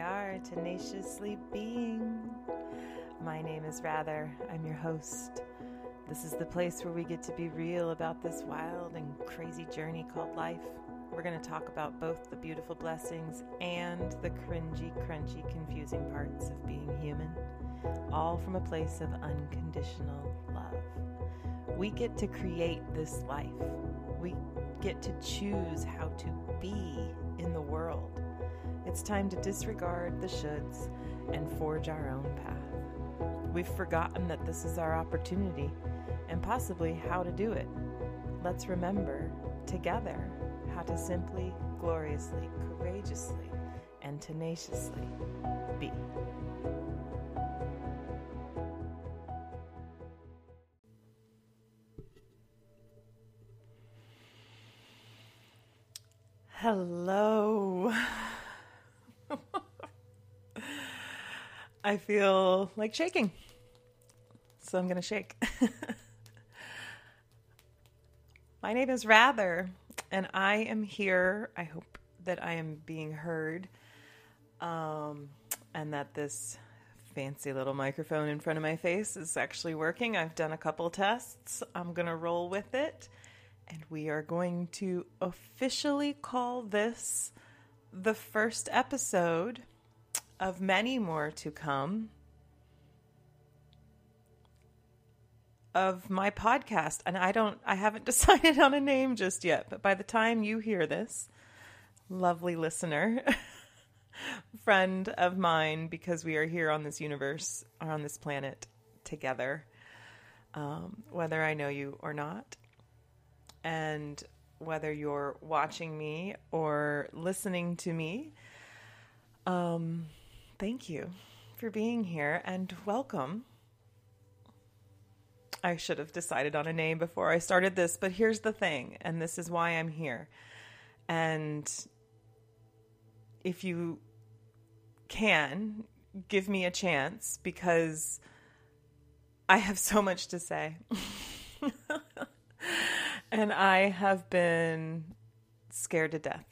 are, tenaciously being. My name is Rather. I'm your host. This is the place where we get to be real about this wild and crazy journey called life. We're going to talk about both the beautiful blessings and the cringy, crunchy, confusing parts of being human, all from a place of unconditional love. We get to create this life. We get to choose how to be in the world. It's time to disregard the shoulds and forge our own path. We've forgotten that this is our opportunity and possibly how to do it. Let's remember together how to simply, gloriously, courageously, and tenaciously be. I feel like shaking. So I'm going to shake. My name is Rather, and I am here. I hope that I am being heard um, and that this fancy little microphone in front of my face is actually working. I've done a couple tests. I'm going to roll with it. And we are going to officially call this the first episode of many more to come of my podcast. And I don't, I haven't decided on a name just yet, but by the time you hear this, lovely listener, friend of mine, because we are here on this universe on this planet together, um, whether I know you or not, and whether you're watching me or listening to me, um, thank you for being here and welcome. I should have decided on a name before I started this, but here's the thing, and this is why I'm here. And if you can, give me a chance because I have so much to say. and I have been scared to death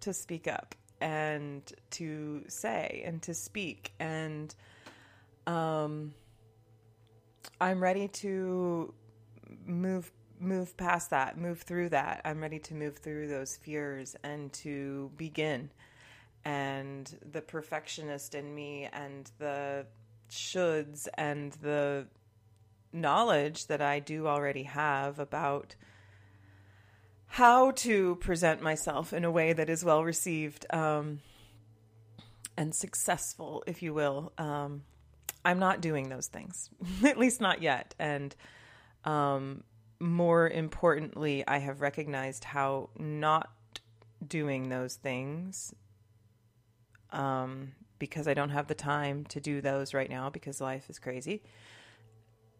to speak up and to say and to speak and um I'm ready to move move past that, move through that. I'm ready to move through those fears and to begin. And the perfectionist in me and the shoulds and the knowledge that I do already have about how to present myself in a way that is well received um, and successful, if you will. Um, I'm not doing those things, at least not yet. And um, more importantly, I have recognized how not doing those things, um, because I don't have the time to do those right now because life is crazy,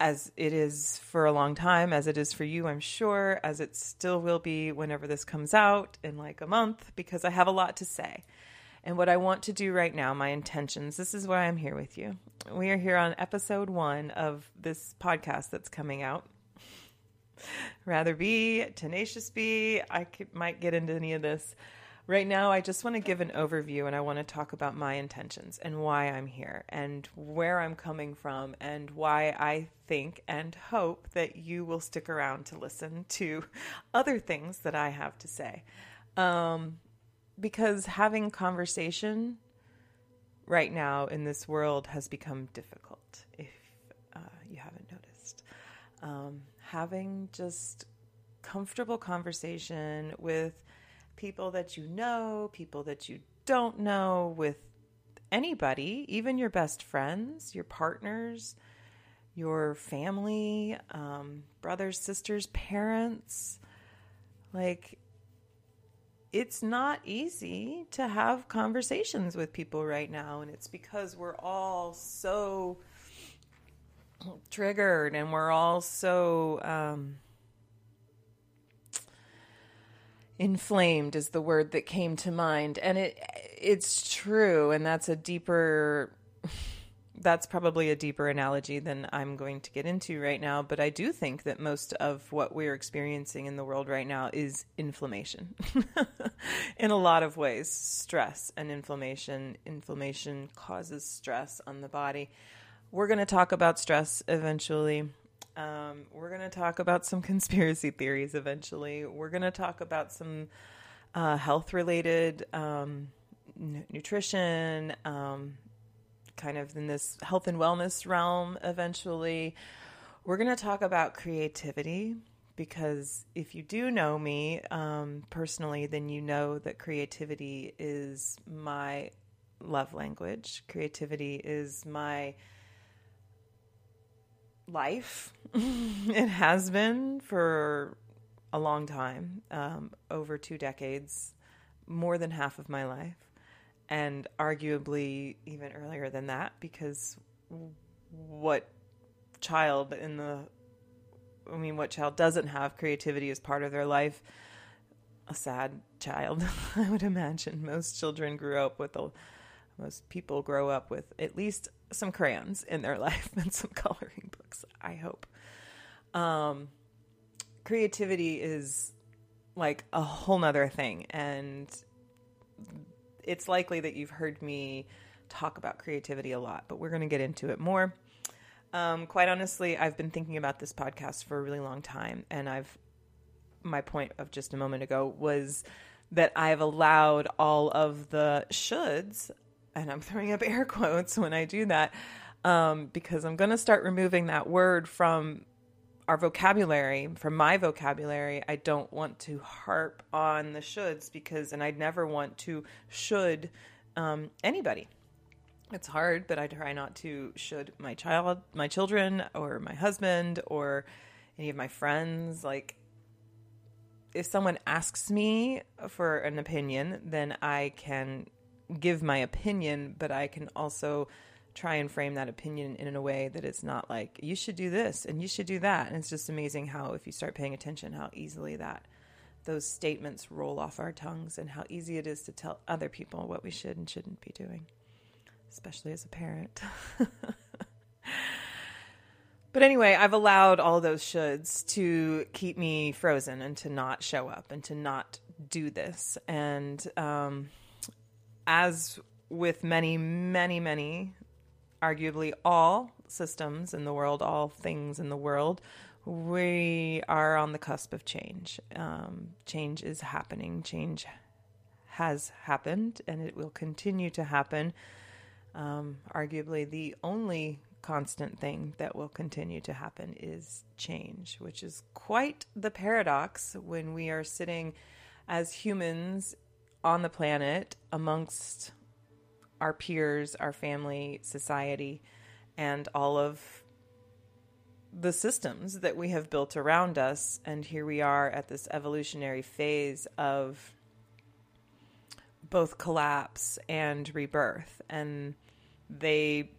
as it is for a long time, as it is for you, I'm sure, as it still will be whenever this comes out in like a month, because I have a lot to say. And what I want to do right now, my intentions, this is why I'm here with you. We are here on episode one of this podcast that's coming out. Rather be, tenacious be. I could, might get into any of this. Right now, I just want to give an overview and I want to talk about my intentions and why I'm here and where I'm coming from and why I think and hope that you will stick around to listen to other things that I have to say. Um, because having conversation right now in this world has become difficult, if uh, you haven't noticed. Um, having just comfortable conversation with people that you know, people that you don't know, with anybody, even your best friends, your partners, your family, um, brothers, sisters, parents. Like, it's not easy to have conversations with people right now. And it's because we're all so triggered and we're all so um, inflamed is the word that came to mind and it it's true and that's a deeper that's probably a deeper analogy than I'm going to get into right now. But I do think that most of what we're experiencing in the world right now is inflammation in a lot of ways. Stress and inflammation. Inflammation causes stress on the body. We're going to talk about stress eventually. Um, we're going to talk about some conspiracy theories eventually. We're going to talk about some uh, health related um, n- nutrition, um, kind of in this health and wellness realm eventually. We're going to talk about creativity because if you do know me um, personally, then you know that creativity is my love language. Creativity is my life. it has been for a long time, um, over two decades, more than half of my life, and arguably even earlier than that, because what child in the I mean, what child doesn't have creativity as part of their life? A sad child, I would imagine. Most children grew up with a, most people grow up with at least some crayons in their life and some coloring books, I hope. Um, creativity is like a whole nother thing. And it's likely that you've heard me talk about creativity a lot, but we're going to get into it more. Um, quite honestly, I've been thinking about this podcast for a really long time, and I've my point of just a moment ago was that I've allowed all of the shoulds, and I'm throwing up air quotes when I do that, um, because I'm going to start removing that word from our vocabulary, from my vocabulary. I don't want to harp on the shoulds because, and I'd never want to should um, anybody it's hard, but I try not to should my child, my children, or my husband, or any of my friends. Like, if someone asks me for an opinion, then I can give my opinion, but I can also try and frame that opinion in a way that it's not like you should do this and you should do that. And it's just amazing how, if you start paying attention, how easily that those statements roll off our tongues and how easy it is to tell other people what we should and shouldn't be doing especially as a parent. but anyway, I've allowed all those shoulds to keep me frozen and to not show up and to not do this. And um, as with many, many, many, arguably all systems in the world, all things in the world, we are on the cusp of change. Um, change is happening. Change has happened and it will continue to happen um, arguably, the only constant thing that will continue to happen is change, which is quite the paradox when we are sitting as humans on the planet amongst our peers, our family, society, and all of the systems that we have built around us. And here we are at this evolutionary phase of both collapse and rebirth. And they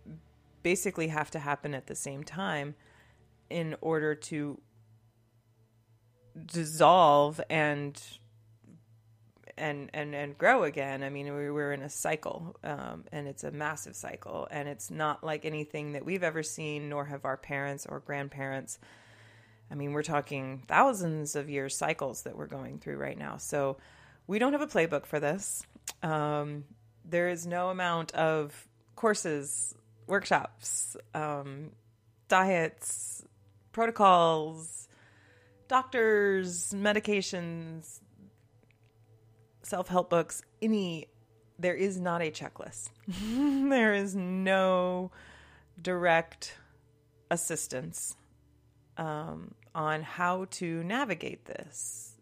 basically have to happen at the same time in order to dissolve and and and and grow again. I mean, we're in a cycle, um, and it's a massive cycle, and it's not like anything that we've ever seen, nor have our parents or grandparents. I mean, we're talking thousands of years cycles that we're going through right now. So we don't have a playbook for this. Um, there is no amount of courses, workshops, um, diets, protocols, doctors, medications, self help books, any. There is not a checklist. there is no direct assistance um, on how to navigate this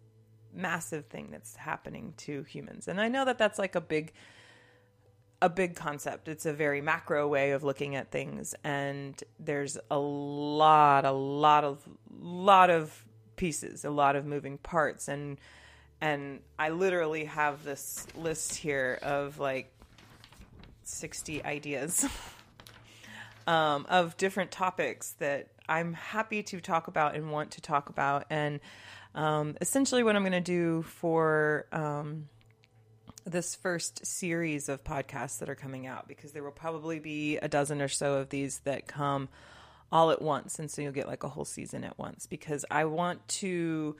massive thing that's happening to humans. And I know that that's like a big a big concept. It's a very macro way of looking at things, and there's a lot, a lot of, lot of pieces, a lot of moving parts, and and I literally have this list here of like sixty ideas um, of different topics that I'm happy to talk about and want to talk about, and um, essentially what I'm going to do for um, this first series of podcasts that are coming out because there will probably be a dozen or so of these that come all at once and so you'll get like a whole season at once because I want to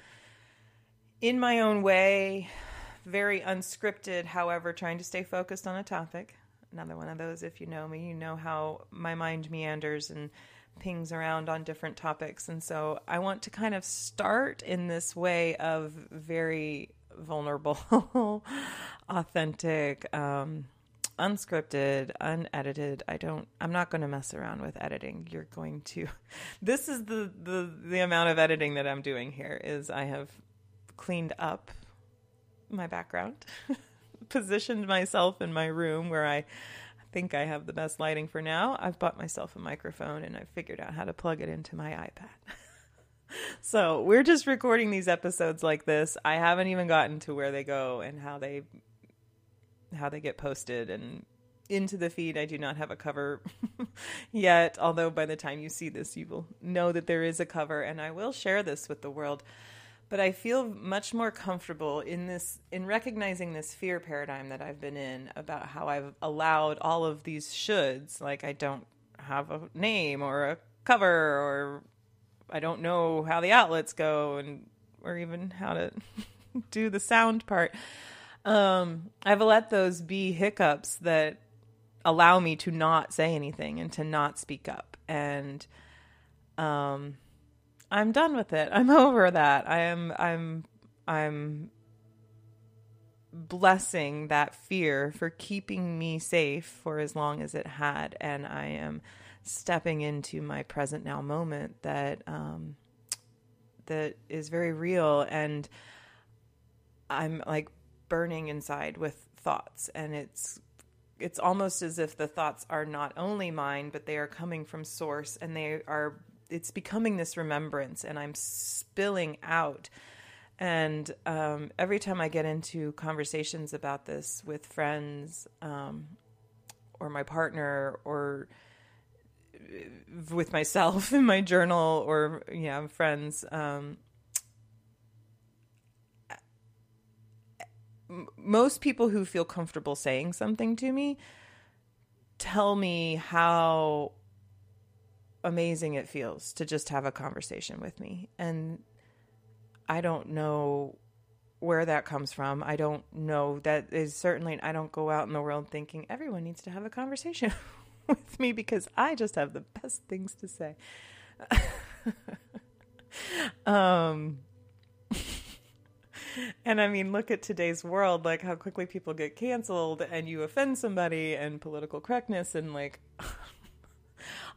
in my own way very unscripted however trying to stay focused on a topic another one of those if you know me you know how my mind meanders and pings around on different topics and so I want to kind of start in this way of very vulnerable authentic um, unscripted, unedited. I don't I'm not going to mess around with editing. You're going to This is the the the amount of editing that I'm doing here is I have cleaned up my background, positioned myself in my room where I think I have the best lighting for now. I've bought myself a microphone and I've figured out how to plug it into my iPad. so, we're just recording these episodes like this. I haven't even gotten to where they go and how they how they get posted and into the feed. I do not have a cover yet, although by the time you see this, you will know that there is a cover, and I will share this with the world. But I feel much more comfortable in this, in recognizing this fear paradigm that I've been in about how I've allowed all of these shoulds, like I don't have a name or a cover, or I don't know how the outlets go, and or even how to do the sound part. Um, I've let those be hiccups that allow me to not say anything and to not speak up. And um, I'm done with it. I'm over that. I am. I'm. I'm blessing that fear for keeping me safe for as long as it had, and I am stepping into my present now moment that um, that is very real and. I'm like burning inside with thoughts and it's it's almost as if the thoughts are not only mine but they are coming from source and they are it's becoming this remembrance and i'm spilling out. And um, every time i get into conversations about this with friends um, or my partner or with myself in my journal or yeah friends um, most people who feel comfortable saying something to me tell me how amazing it feels to just have a conversation with me. And I don't know where that comes from. I don't know that is certainly I don't go out in the world thinking everyone needs to have a conversation with me because I just have the best things to say. um and I mean, look at today's world, like how quickly people get canceled and you offend somebody and political correctness and like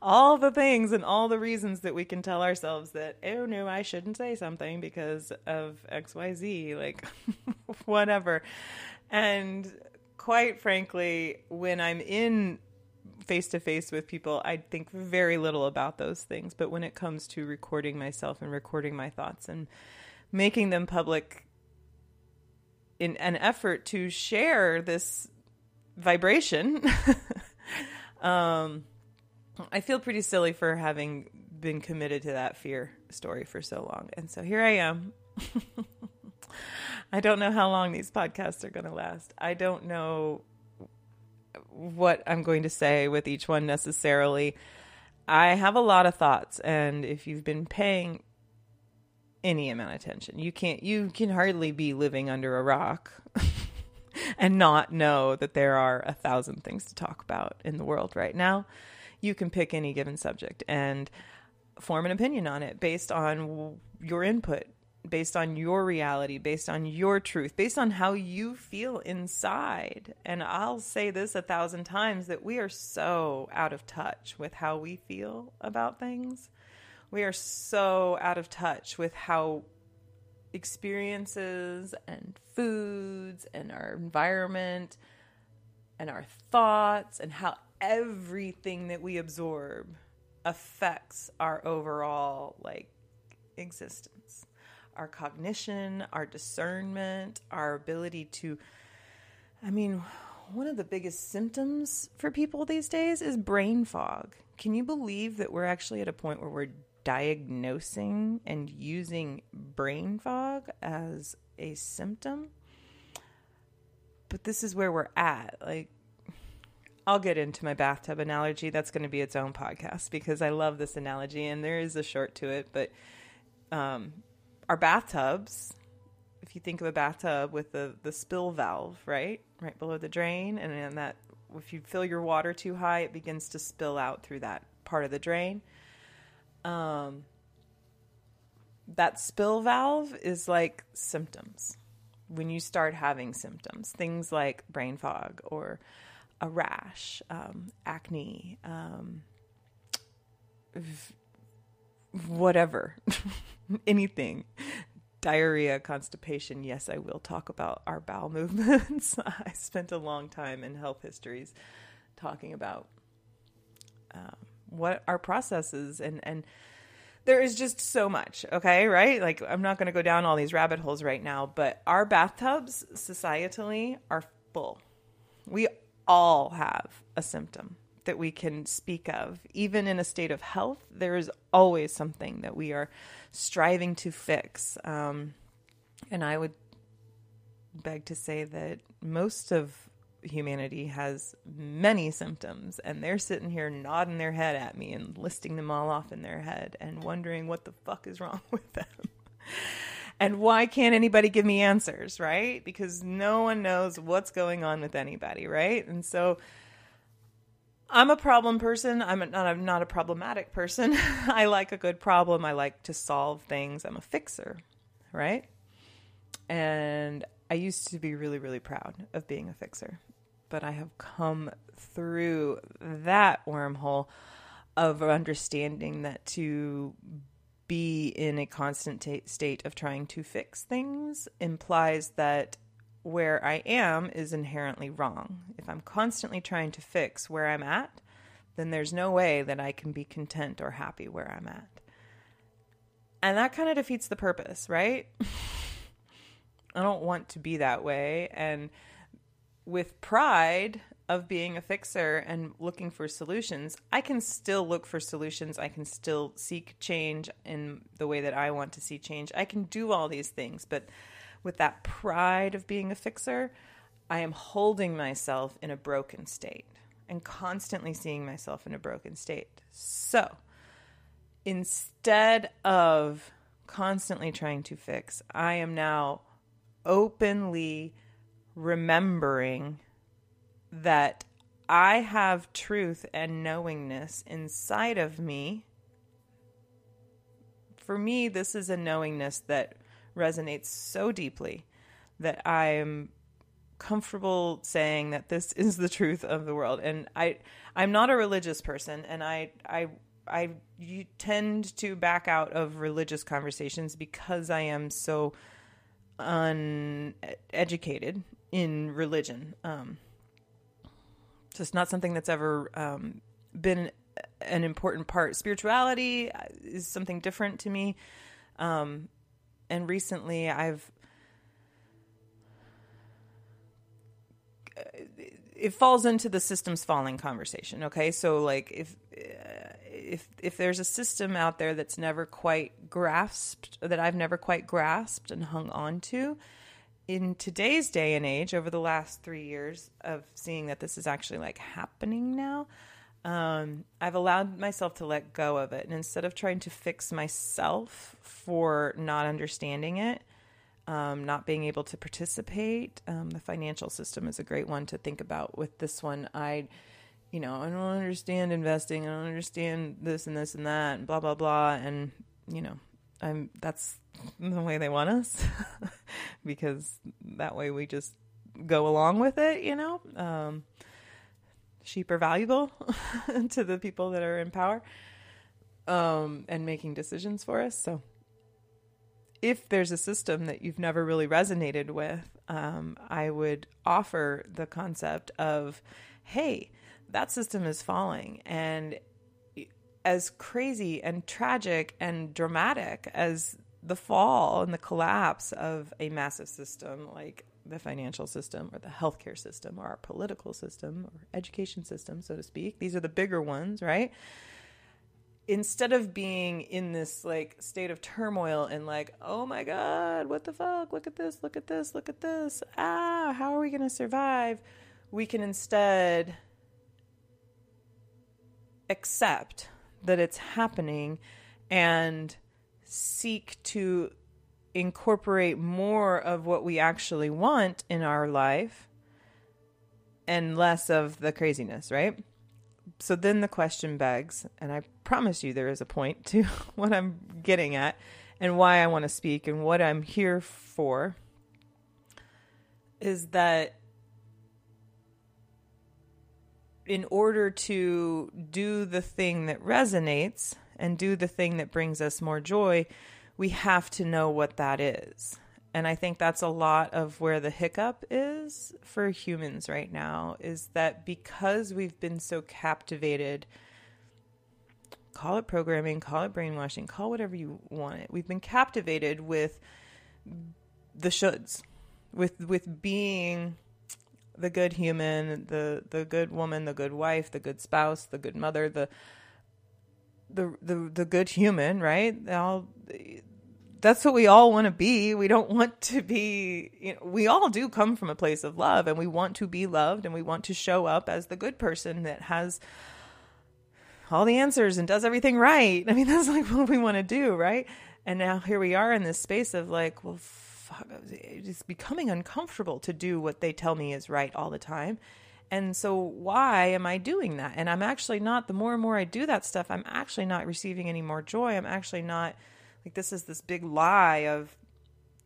all the things and all the reasons that we can tell ourselves that, oh no, I shouldn't say something because of XYZ, like whatever. And quite frankly, when I'm in face to face with people, I think very little about those things. But when it comes to recording myself and recording my thoughts and making them public in an effort to share this vibration. um, I feel pretty silly for having been committed to that fear story for so long. And so here I am. I don't know how long these podcasts are going to last. I don't know what I'm going to say with each one necessarily. I have a lot of thoughts, and if you've been paying any amount of attention. You can't you can hardly be living under a rock and not know that there are a thousand things to talk about in the world right now. You can pick any given subject and form an opinion on it based on your input, based on your reality, based on your truth, based on how you feel inside. And I'll say this a thousand times that we are so out of touch with how we feel about things we are so out of touch with how experiences and foods and our environment and our thoughts and how everything that we absorb affects our overall like existence our cognition our discernment our ability to i mean one of the biggest symptoms for people these days is brain fog can you believe that we're actually at a point where we're diagnosing and using brain fog as a symptom. but this is where we're at. Like, I'll get into my bathtub analogy. That's going to be its own podcast because I love this analogy and there is a short to it. But um, our bathtubs, if you think of a bathtub with the, the spill valve, right? Right below the drain, and then that if you fill your water too high, it begins to spill out through that part of the drain. Um, that spill valve is like symptoms. When you start having symptoms, things like brain fog or a rash, um, acne, um, whatever, anything, diarrhea, constipation. Yes, I will talk about our bowel movements. I spent a long time in health histories talking about uh, what our processes and and there is just so much, okay, right? Like, I'm not going to go down all these rabbit holes right now, but our bathtubs societally are full. We all have a symptom that we can speak of. Even in a state of health, there is always something that we are striving to fix. Um, and I would beg to say that most of humanity has many symptoms and they're sitting here nodding their head at me and listing them all off in their head and wondering what the fuck is wrong with them. And why can't anybody give me answers, right? Because no one knows what's going on with anybody, right? And so I'm a problem person. I'm not, not a problematic person. I like a good problem. I like to solve things. I'm a fixer, right? And I used to be really, really proud of being a fixer but I have come through that wormhole of understanding that to be in a constant t- state of trying to fix things implies that where I am is inherently wrong. If I'm constantly trying to fix where I'm at, then there's no way that I can be content or happy where I'm at. And that kind of defeats the purpose, right? I don't want to be that way. And with pride of being a fixer and looking for solutions, I can still look for solutions. I can still seek change in the way that I want to see change. I can do all these things, but with that pride of being a fixer, I am holding myself in a broken state and constantly seeing myself in a broken state. So instead of constantly trying to fix, I am now openly remembering that I have truth and knowingness inside of me. For me, this is a knowingness that resonates so deeply that I'm comfortable saying that this is the truth of the world. And I, I'm not a religious person, and I, I, I tend to back out of religious conversations because I am so uneducated in religion. Um, so it's not something that's ever um, been an important part. Spirituality uh, is something different to me. Um, and recently I've it falls into the systems falling conversation okay so like if uh, if if there's a system out there that's never quite grasped that I've never quite grasped and hung on to in today's day and age, over the last three years of seeing that this is actually like happening now, um, I've allowed myself to let go of it. And instead of trying to fix myself for not understanding it, um, not being able to participate, um, the financial system is a great one to think about. With this one, I, you know, I don't understand investing. I don't understand this and this and that, and blah blah blah. And you know, I'm that's the way they want us because that way we just go along with it, you know. Um, sheep are valuable to the people that are in power um, and making decisions for us. So, if there's a system that you've never really resonated with, um, I would offer the concept of, hey, that system is falling. And as crazy and tragic and dramatic as the fall and the collapse of a massive system like the financial system or the healthcare system or our political system or education system, so to speak. These are the bigger ones, right? instead of being in this like state of turmoil and like, oh my God, what the fuck? Look at this, look at this, look at this. Ah, how are we going to survive? We can instead accept that it's happening and seek to incorporate more of what we actually want in our life and less of the craziness, right? So then the question begs, and I promise you there is a point to what I'm getting at and why I want to speak and what I'm here for is that in order to do the thing that resonates and do the thing that brings us more joy, we have to know what that is. And I think that's a lot of where the hiccup is for humans right now is that because we've been so captivated, call it programming, call it brainwashing, call whatever you want it. We've been captivated with the shoulds, with with being the good human, the the good woman, the good wife, the good spouse, the good mother, the the the, the good human, right? All that's what we all want to be. We don't want to be, you know, we all do come from a place of love and we want to be loved and we want to show up as the good person that has all the answers and does everything right. I mean, that's like what we want to do, right? And now here we are in this space of like, well, fuck, it's becoming uncomfortable to do what they tell me is right all the time. And so, why am I doing that? And I'm actually not, the more and more I do that stuff, I'm actually not receiving any more joy. I'm actually not like this is this big lie of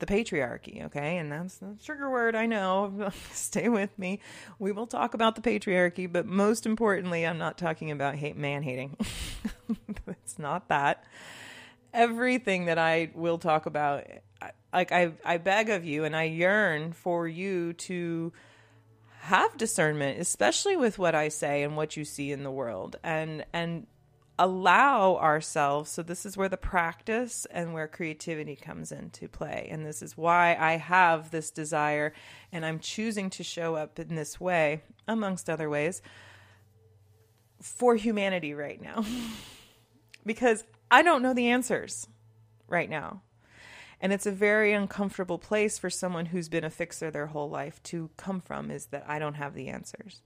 the patriarchy, okay? And that's the trigger word, I know. Stay with me. We will talk about the patriarchy, but most importantly, I'm not talking about hate man hating. it's not that. Everything that I will talk about like I I beg of you and I yearn for you to have discernment, especially with what I say and what you see in the world. And and allow ourselves so this is where the practice and where creativity comes into play and this is why i have this desire and i'm choosing to show up in this way amongst other ways for humanity right now because i don't know the answers right now and it's a very uncomfortable place for someone who's been a fixer their whole life to come from is that i don't have the answers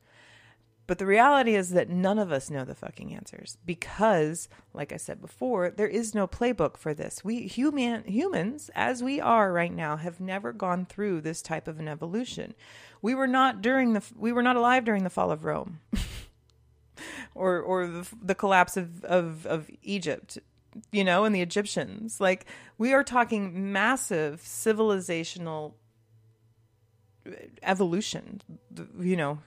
but the reality is that none of us know the fucking answers because, like I said before, there is no playbook for this. We human humans, as we are right now, have never gone through this type of an evolution. We were not during the we were not alive during the fall of Rome, or or the, the collapse of, of of Egypt, you know, and the Egyptians. Like we are talking massive civilizational evolution you know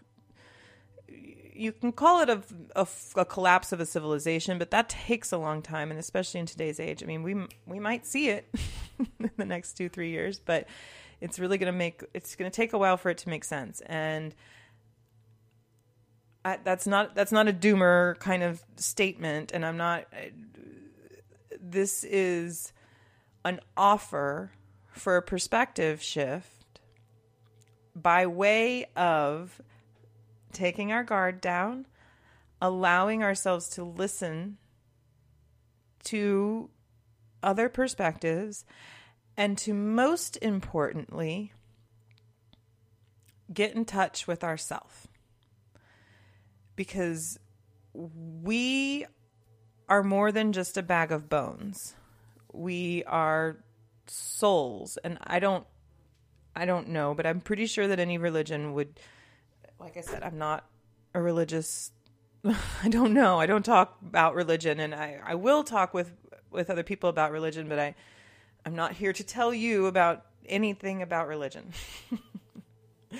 you can call it a, a, a, collapse of a civilization, but that takes a long time, and especially in today's age. I mean, we we might see it in the next two three years, but it's really going to make it's going to take a while for it to make sense. And I, that's not that's not a doomer kind of statement, and I'm not. This is an offer for a perspective shift by way of taking our guard down, allowing ourselves to listen to other perspectives, and to most importantly, get in touch with ourself. Because we are more than just a bag of bones. We are souls and I don't I don't know, but I'm pretty sure that any religion would like I said, I'm not a religious. I don't know. I don't talk about religion, and I, I will talk with with other people about religion, but I I'm not here to tell you about anything about religion.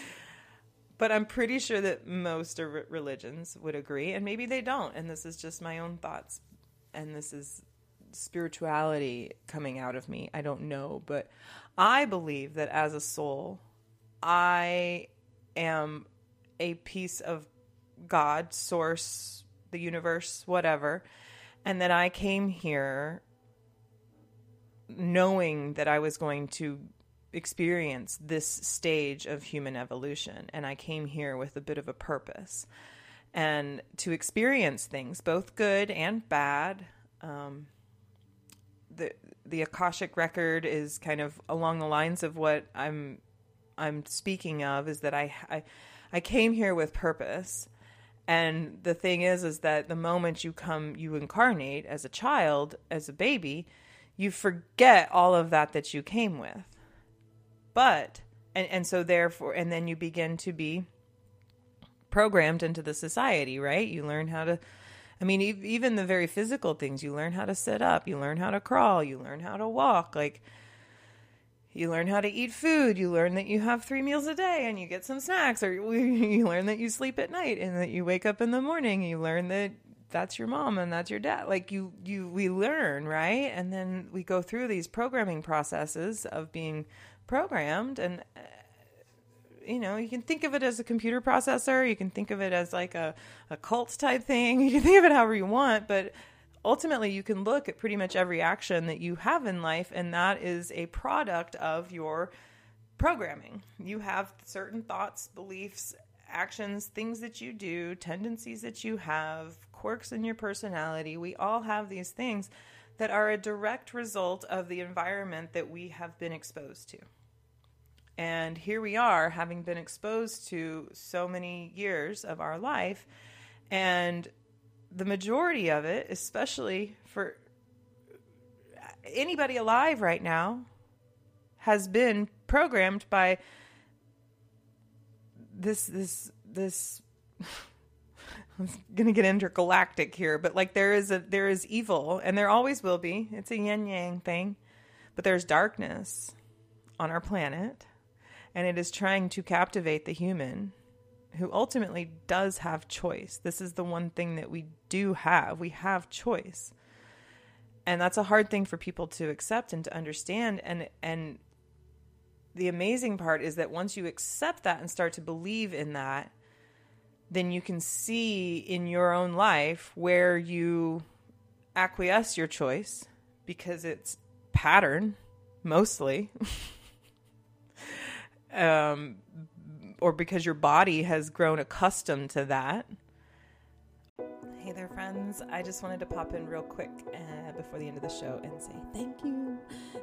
but I'm pretty sure that most religions would agree, and maybe they don't. And this is just my own thoughts, and this is spirituality coming out of me. I don't know, but I believe that as a soul, I am a piece of God, source, the universe, whatever. And that I came here knowing that I was going to experience this stage of human evolution. And I came here with a bit of a purpose and to experience things, both good and bad, Um, the the akashic record is kind of along the lines of what I'm I'm speaking of is that I I, I came here with purpose. And the thing is is that the moment you come you incarnate as a child, as a baby, you forget all of that that you came with. But and and so therefore and then you begin to be programmed into the society, right? You learn how to I mean, even the very physical things, you learn how to sit up, you learn how to crawl, you learn how to walk. Like, you learn how to eat food. You learn that you have three meals a day and you get some snacks, or you learn that you sleep at night and that you wake up in the morning. You learn that that's your mom and that's your dad. Like you, you, we learn, right? And then we go through these programming processes of being programmed and you know, you can think of it as a computer processor. You can think of it as like a, a cult type thing. You can think of it however you want, but ultimately you can look at pretty much every action that you have in life, and that is a product of your programming. You have certain thoughts, beliefs, actions, things that you do, tendencies that you have, quirks in your personality. We all have these things that are a direct result of the environment that we have been exposed to. And here we are, having been exposed to so many years of our life. And the majority of it, especially for anybody alive right now, has been programmed by this, this, this. I'm gonna get intergalactic here, but like there is a there is evil, and there always will be. It's a yin yang thing, but there's darkness on our planet and it is trying to captivate the human who ultimately does have choice. This is the one thing that we do have. We have choice. And that's a hard thing for people to accept and to understand and and the amazing part is that once you accept that and start to believe in that, then you can see in your own life where you acquiesce your choice because it's pattern mostly um, or because your body has grown accustomed to that. Hey there, friends. I just wanted to pop in real quick uh, before the end of the show and say thank you.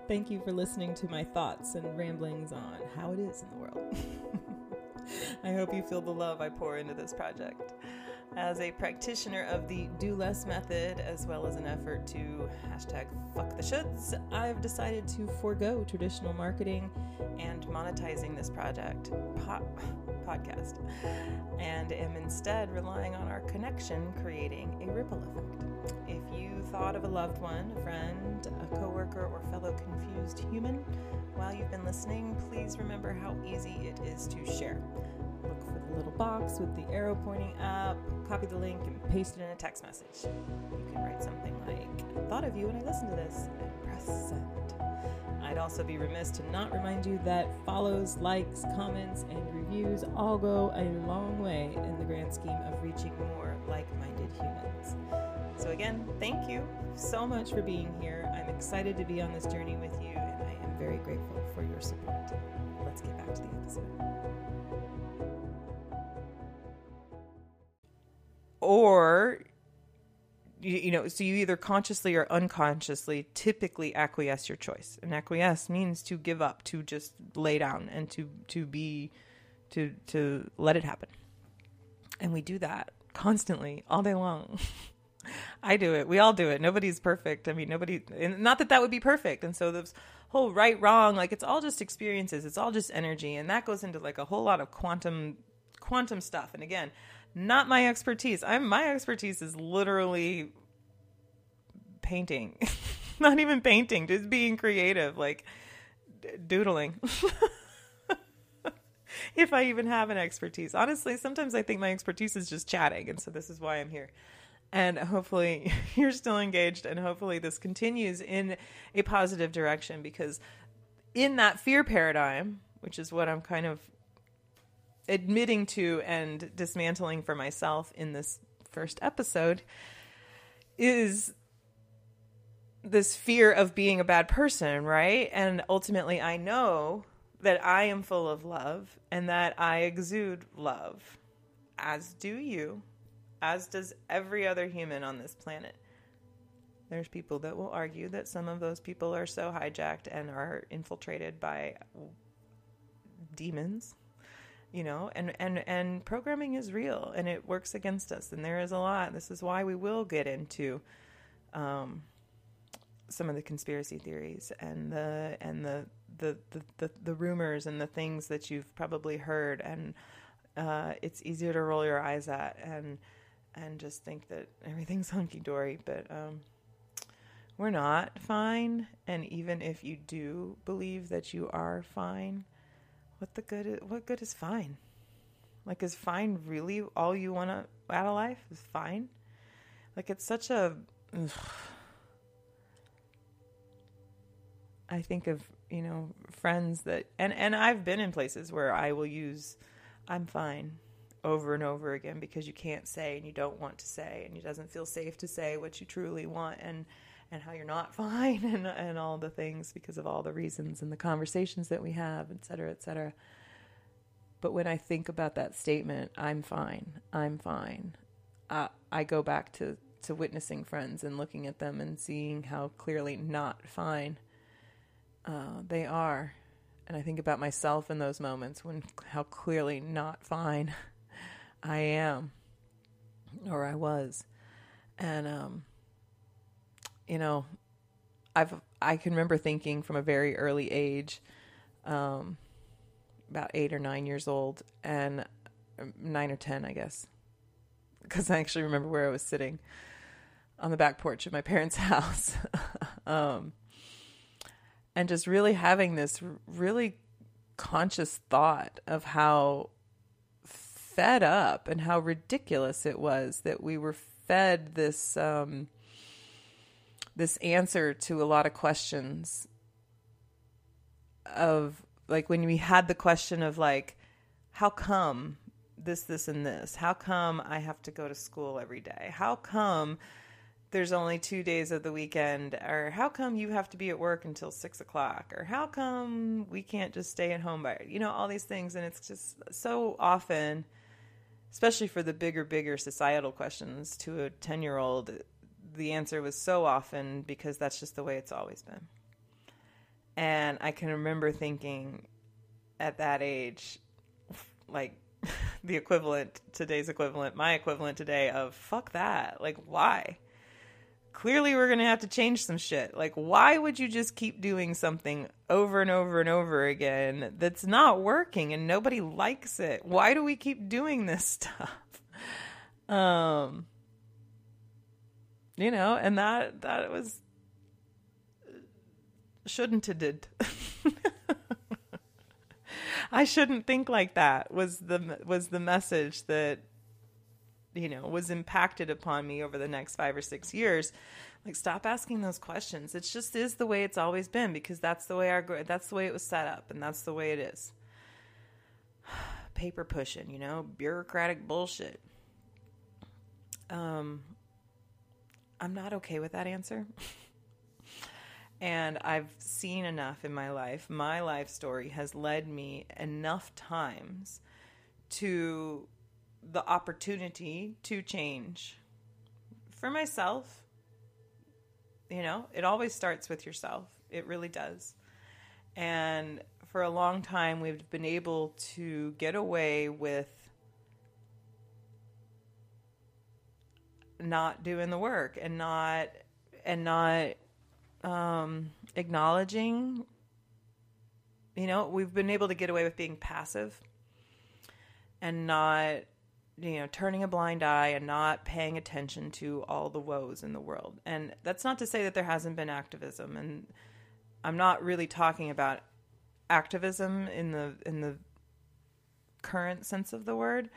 Thank you for listening to my thoughts and ramblings on how it is in the world. I hope you feel the love I pour into this project. As a practitioner of the do less method, as well as an effort to hashtag fuck the shoulds, I've decided to forego traditional marketing and monetizing this project po- podcast, and am instead relying on our connection creating a ripple effect. If you thought of a loved one, a friend, a coworker, or fellow confused human while you've been listening, please remember how easy it is to share look for the little box with the arrow pointing up, copy the link, and paste it in a text message. You can write something like, I thought of you when I listened to this, and press send. I'd also be remiss to not remind you that follows, likes, comments, and reviews all go a long way in the grand scheme of reaching more like minded humans. So, again, thank you so much for being here. I'm excited to be on this journey with you, very grateful for your support. Let's get back to the episode. or you, know so you either consciously or unconsciously typically acquiesce your choice. And acquiesce means to give up to just lay down and to to be to to let it happen. And we do that constantly all day long. I do it. We all do it. Nobody's perfect. I mean nobody not that that would be perfect. And so this whole right wrong like it's all just experiences it's all just energy and that goes into like a whole lot of quantum quantum stuff and again not my expertise. I'm my expertise is literally painting. not even painting, just being creative, like d- doodling. if I even have an expertise. Honestly, sometimes I think my expertise is just chatting, and so this is why I'm here. And hopefully you're still engaged, and hopefully this continues in a positive direction because in that fear paradigm, which is what I'm kind of admitting to and dismantling for myself in this first episode is this fear of being a bad person, right? And ultimately, I know that I am full of love and that I exude love, as do you, as does every other human on this planet. There's people that will argue that some of those people are so hijacked and are infiltrated by demons you know and and and programming is real and it works against us and there is a lot this is why we will get into um, some of the conspiracy theories and the and the the, the the, the rumors and the things that you've probably heard and uh, it's easier to roll your eyes at and and just think that everything's hunky dory but um, we're not fine and even if you do believe that you are fine what the good? Is, what good is fine? Like, is fine really all you want to out of life? Is fine? Like, it's such a. Ugh. I think of you know friends that and and I've been in places where I will use I'm fine over and over again because you can't say and you don't want to say and it doesn't feel safe to say what you truly want and and how you're not fine and, and all the things because of all the reasons and the conversations that we have, et cetera, et cetera. But when I think about that statement, I'm fine, I'm fine, uh, I go back to, to witnessing friends and looking at them and seeing how clearly not fine uh, they are. And I think about myself in those moments when how clearly not fine I am or I was. And um, you know, I've I can remember thinking from a very early age, um, about eight or nine years old, and um, nine or ten, I guess, because I actually remember where I was sitting on the back porch of my parents' house, um, and just really having this really conscious thought of how fed up and how ridiculous it was that we were fed this. Um, this answer to a lot of questions of like when we had the question of like how come this this and this? How come i have to go to school every day? How come there's only two days of the weekend? Or how come you have to be at work until six o'clock? Or how come we can't just stay at home by you know all these things. And it's just so often especially for the bigger bigger societal questions to a 10 year old the answer was so often because that's just the way it's always been. And I can remember thinking at that age, like the equivalent, today's equivalent, my equivalent today of fuck that. Like, why? Clearly, we're going to have to change some shit. Like, why would you just keep doing something over and over and over again that's not working and nobody likes it? Why do we keep doing this stuff? Um, you know, and that that was shouldn't have did. I shouldn't think like that was the was the message that you know was impacted upon me over the next 5 or 6 years like stop asking those questions it just is the way it's always been because that's the way our that's the way it was set up and that's the way it is paper pushing you know bureaucratic bullshit um I'm not okay with that answer. and I've seen enough in my life. My life story has led me enough times to the opportunity to change for myself. You know, it always starts with yourself. It really does. And for a long time, we've been able to get away with not doing the work and not and not um, acknowledging you know we've been able to get away with being passive and not you know turning a blind eye and not paying attention to all the woes in the world. And that's not to say that there hasn't been activism. And i'm not really talking about activism in the in the current sense of the word.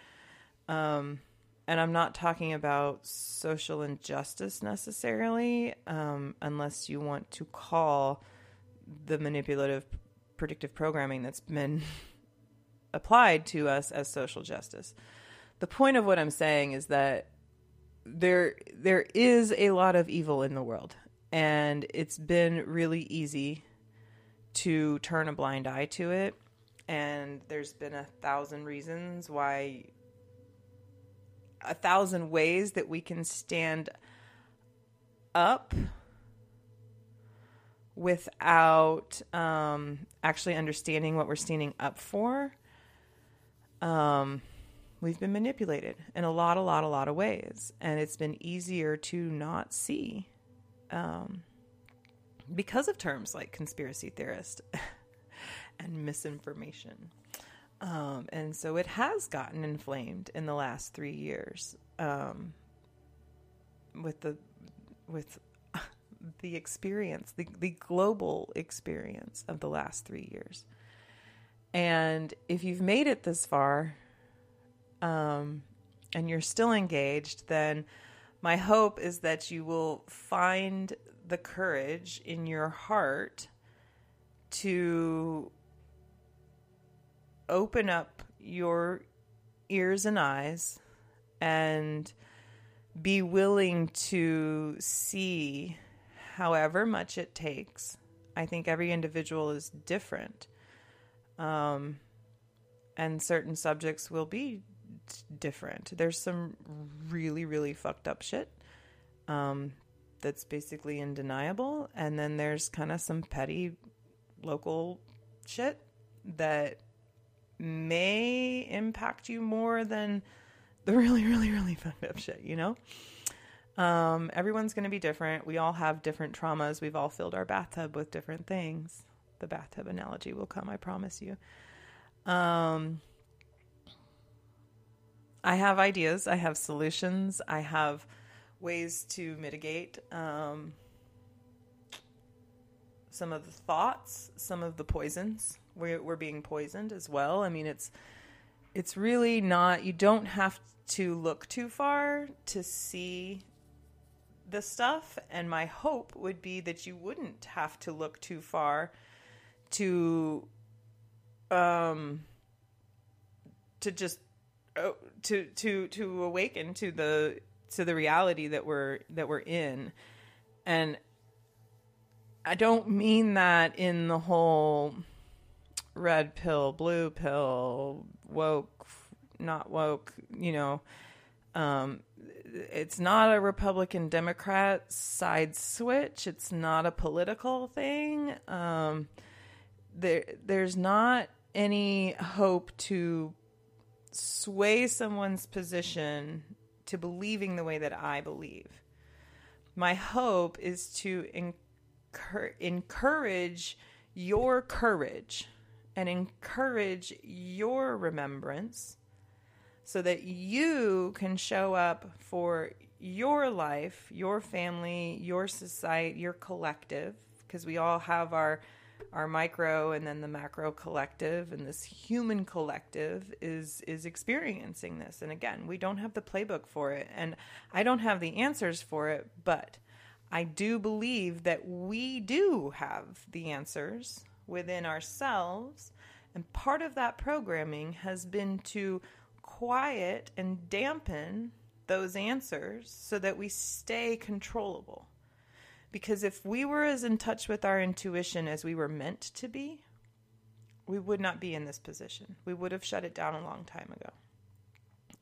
Um, and I'm not talking about social injustice necessarily, um, unless you want to call the manipulative predictive programming that's been applied to us as social justice. The point of what I'm saying is that there there is a lot of evil in the world, and it's been really easy to turn a blind eye to it. And there's been a thousand reasons why a thousand ways that we can stand up without um, actually understanding what we're standing up for, um, we've been manipulated in a lot, a lot, a lot of ways. And it's been easier to not see um, because of terms like conspiracy theorist and misinformation. Um, and so it has gotten inflamed in the last three years um, with the with the experience, the, the global experience of the last three years. And if you've made it this far um, and you're still engaged, then my hope is that you will find the courage in your heart to open up your ears and eyes and be willing to see however much it takes. I think every individual is different. Um, and certain subjects will be different. There's some really, really fucked up shit um, that's basically undeniable. And then there's kind of some petty local shit that may impact you more than the really, really, really fucked up shit, you know? Um, everyone's going to be different. We all have different traumas. We've all filled our bathtub with different things. The bathtub analogy will come, I promise you. Um, I have ideas, I have solutions, I have ways to mitigate um, some of the thoughts, some of the poisons. We're, we're being poisoned as well. I mean, it's it's really not. You don't have to look too far to see the stuff. And my hope would be that you wouldn't have to look too far to um to just to to to awaken to the to the reality that we're that we're in and i don't mean that in the whole red pill blue pill woke not woke you know um it's not a Republican Democrat side switch. It's not a political thing. Um, there, there's not any hope to sway someone's position to believing the way that I believe. My hope is to encourage your courage and encourage your remembrance so that you can show up for your life, your family, your society, your collective, because we all have our our micro and then the macro collective and this human collective is is experiencing this and again we don't have the playbook for it and i don't have the answers for it but i do believe that we do have the answers within ourselves and part of that programming has been to quiet and dampen those answers so that we stay controllable. Because if we were as in touch with our intuition as we were meant to be, we would not be in this position. We would have shut it down a long time ago.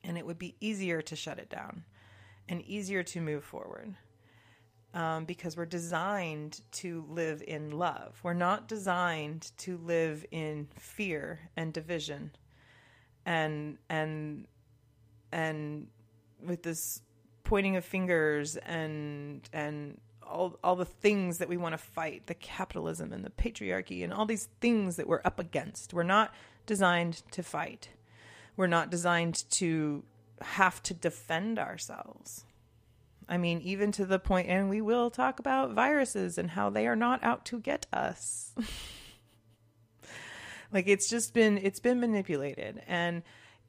And it would be easier to shut it down and easier to move forward um, because we're designed to live in love. We're not designed to live in fear and division and and and with this pointing of fingers and and all all the things that we want to fight, the capitalism and the patriarchy and all these things that we're up against. We're not designed to fight. We're not designed to have to defend ourselves. I mean, even to the point, and we will talk about viruses and how they are not out to get us. Like it's just been it's been manipulated and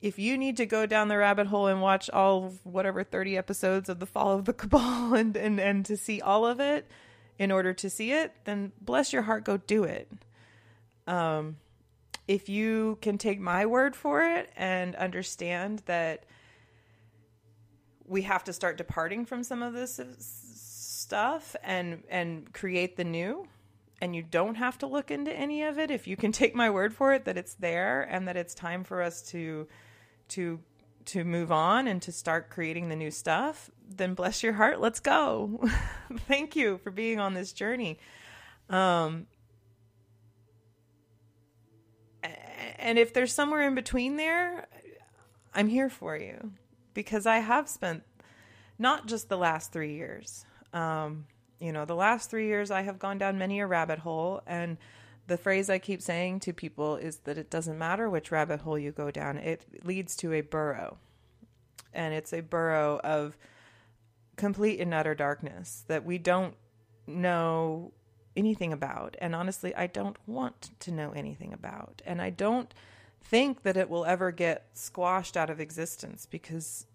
if you need to go down the rabbit hole and watch all whatever 30 episodes of the fall of the cabal and, and and to see all of it in order to see it then bless your heart go do it. Um if you can take my word for it and understand that we have to start departing from some of this stuff and and create the new and you don't have to look into any of it if you can take my word for it that it's there and that it's time for us to to to move on and to start creating the new stuff then bless your heart let's go thank you for being on this journey Um, and if there's somewhere in between there, I'm here for you because I have spent not just the last three years. Um, you know, the last three years I have gone down many a rabbit hole. And the phrase I keep saying to people is that it doesn't matter which rabbit hole you go down, it leads to a burrow. And it's a burrow of complete and utter darkness that we don't know anything about. And honestly, I don't want to know anything about. And I don't think that it will ever get squashed out of existence because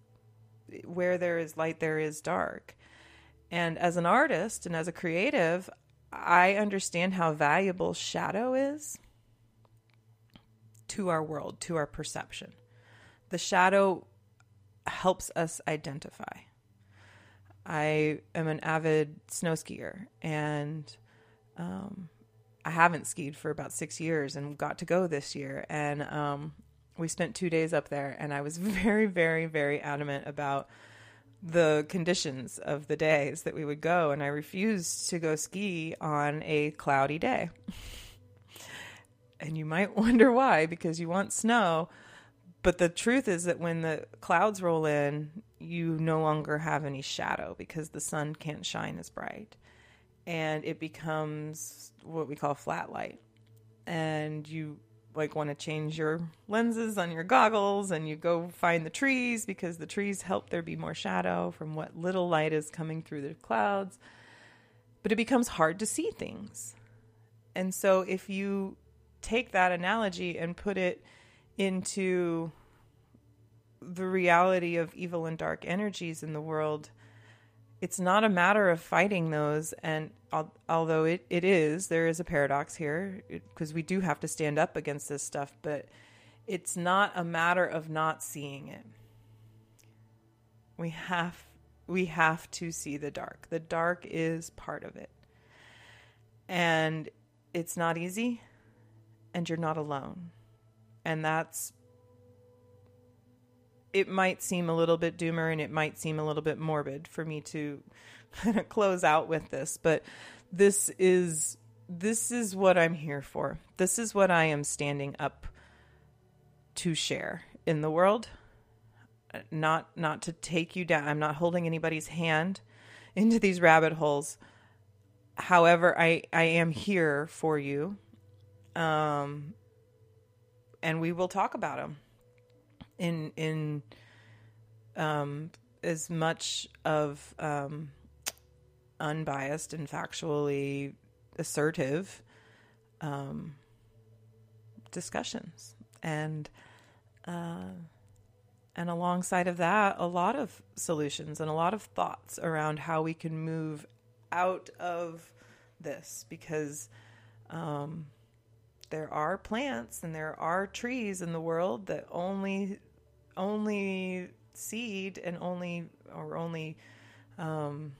where there is light, there is dark. And as an artist and as a creative, I understand how valuable shadow is to our world, to our perception. The shadow helps us identify. I am an avid snow skier and um, I haven't skied for about six years and got to go this year. And um, we spent two days up there, and I was very, very, very adamant about the conditions of the days that we would go. And I refused to go ski on a cloudy day. and you might wonder why, because you want snow. But the truth is that when the clouds roll in, you no longer have any shadow because the sun can't shine as bright and it becomes what we call flat light. And you like want to change your lenses on your goggles and you go find the trees because the trees help there be more shadow from what little light is coming through the clouds. But it becomes hard to see things. And so if you take that analogy and put it into the reality of evil and dark energies in the world, it's not a matter of fighting those and al- although it, it is there is a paradox here because we do have to stand up against this stuff but it's not a matter of not seeing it. We have we have to see the dark. The dark is part of it. And it's not easy and you're not alone. And that's it might seem a little bit doomer and it might seem a little bit morbid for me to kind of close out with this, but this is this is what I'm here for. This is what I am standing up to share in the world. Not not to take you down. I'm not holding anybody's hand into these rabbit holes. However, I I am here for you. Um and we will talk about them in in um, as much of um, unbiased and factually assertive um, discussions. And uh, and alongside of that a lot of solutions and a lot of thoughts around how we can move out of this because um, there are plants and there are trees in the world that only only seed and only or only um,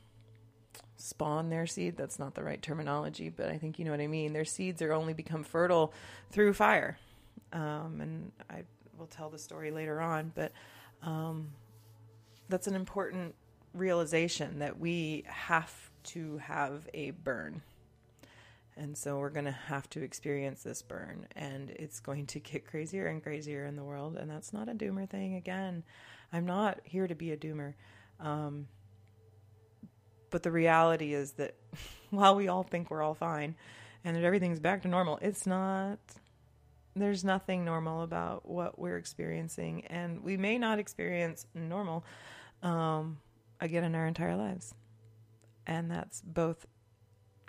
spawn their seed. That's not the right terminology, but I think you know what I mean. Their seeds are only become fertile through fire, um, and I will tell the story later on. But um, that's an important realization that we have to have a burn and so we're going to have to experience this burn, and it's going to get crazier and crazier in the world. And that's not a doomer thing. Again, I'm not here to be a doomer. Um, but the reality is that while we all think we're all fine and that everything's back to normal, it's not. There's nothing normal about what we're experiencing, and we may not experience normal um, again in our entire lives. And that's both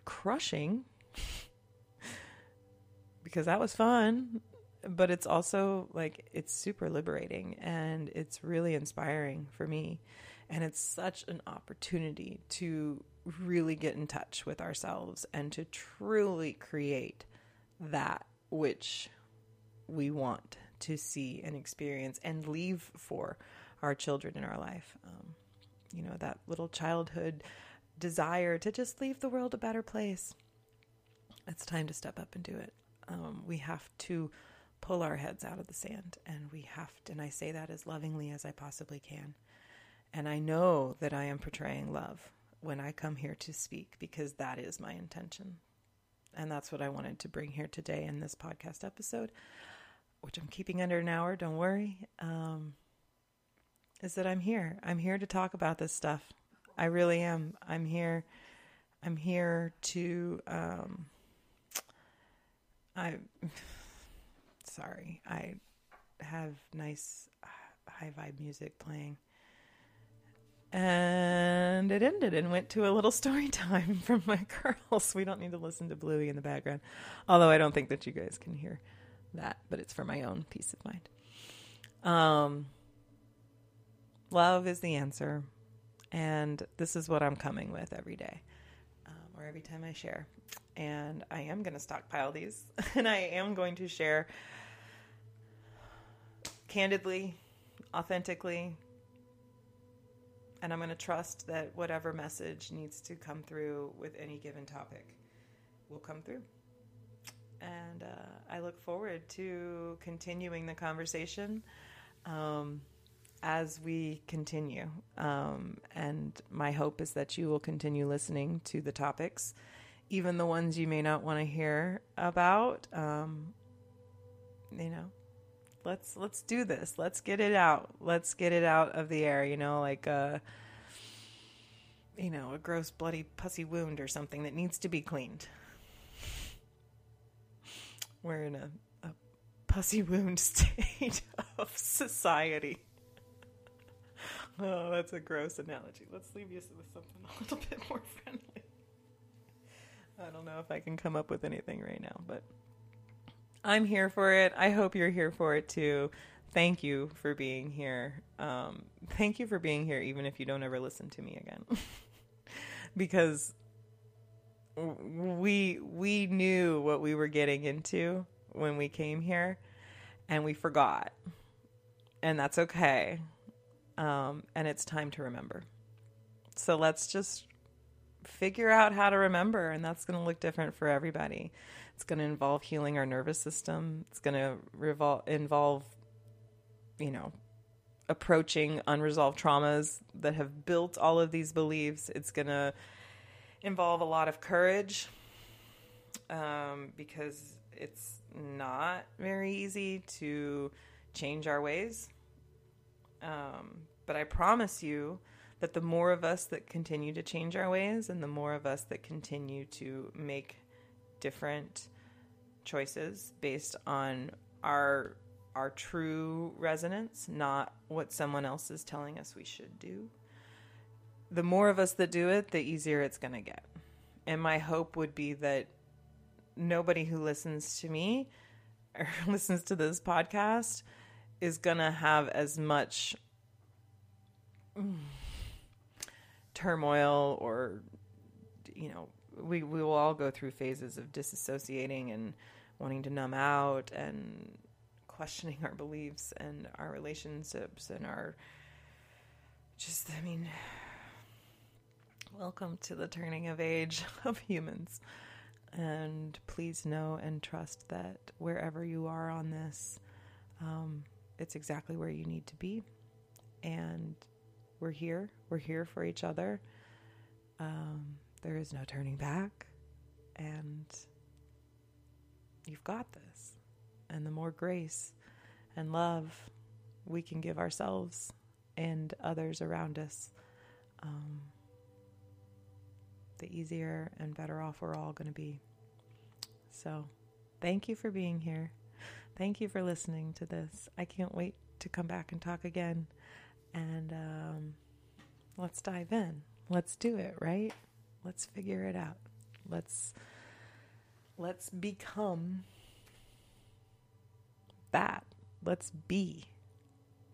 crushing because that was fun but it's also like it's super liberating and it's really inspiring for me. And it's such an opportunity to really get in touch with ourselves and to truly create that which we want to see and experience and leave for our children in our life. Um, you know that little childhood desire to just leave the world a better place it's time to step up and do it. Um, we have to pull our heads out of the sand, and we have to, and I say that as lovingly as I possibly can. And I know that I am portraying love when I come here to speak because that is my intention. And that's what I wanted to bring here today in this podcast episode, which I'm keeping under an hour, don't worry. Um, is that I'm here. I'm here to talk about this stuff. I really am. I'm here. I'm here to. Um, I. Sorry, I have nice high vibe music playing. And it ended and went to a little story time from my girls. We don't need to listen to Bluey in the background. Although I don't think that you guys can hear that, but it's for my own peace of mind. Um, love is the answer. And this is what I'm coming with every day every time I share. And I am going to stockpile these and I am going to share candidly, authentically, and I'm going to trust that whatever message needs to come through with any given topic will come through. And uh, I look forward to continuing the conversation um, as we continue. Um, and my hope is that you will continue listening to the topics, even the ones you may not want to hear about. Um, you know, let's let's do this. Let's get it out. Let's get it out of the air. You know, like a you know a gross, bloody, pussy wound or something that needs to be cleaned. We're in a, a pussy wound state of society. Oh, that's a gross analogy. Let's leave you with something a little bit more friendly. I don't know if I can come up with anything right now, but. I'm here for it. I hope you're here for it too. Thank you for being here. Um, thank you for being here, even if you don't ever listen to me again, because we we knew what we were getting into when we came here, and we forgot, and that's okay. Um, and it's time to remember. So let's just figure out how to remember, and that's going to look different for everybody. It's going to involve healing our nervous system. It's going to revol- involve, you know, approaching unresolved traumas that have built all of these beliefs. It's going to involve a lot of courage um, because it's not very easy to change our ways. Um, but I promise you that the more of us that continue to change our ways and the more of us that continue to make different choices based on our our true resonance, not what someone else is telling us we should do. The more of us that do it, the easier it's going to get. And my hope would be that nobody who listens to me or listens to this podcast is going to have as much turmoil or you know we we will all go through phases of disassociating and wanting to numb out and questioning our beliefs and our relationships and our just I mean welcome to the turning of age of humans. And please know and trust that wherever you are on this, um, it's exactly where you need to be. And we're here. We're here for each other. Um, there is no turning back. And you've got this. And the more grace and love we can give ourselves and others around us, um, the easier and better off we're all going to be. So, thank you for being here. Thank you for listening to this. I can't wait to come back and talk again. And um, let's dive in. Let's do it, right? Let's figure it out. Let's let's become that. Let's be.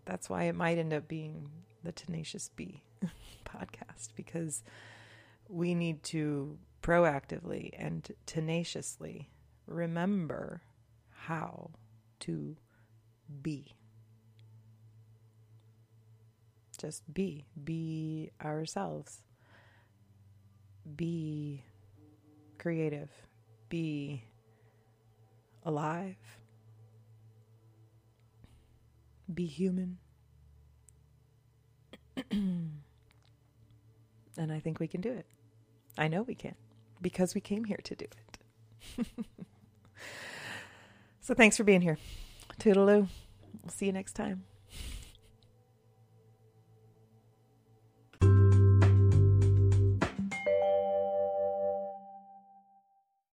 That's why it might end up being the Tenacious Bee podcast because we need to proactively and tenaciously remember how to be. Just be. Be ourselves. Be creative. Be alive. Be human. and I think we can do it. I know we can because we came here to do it. so thanks for being here. Toodaloo. We'll see you next time.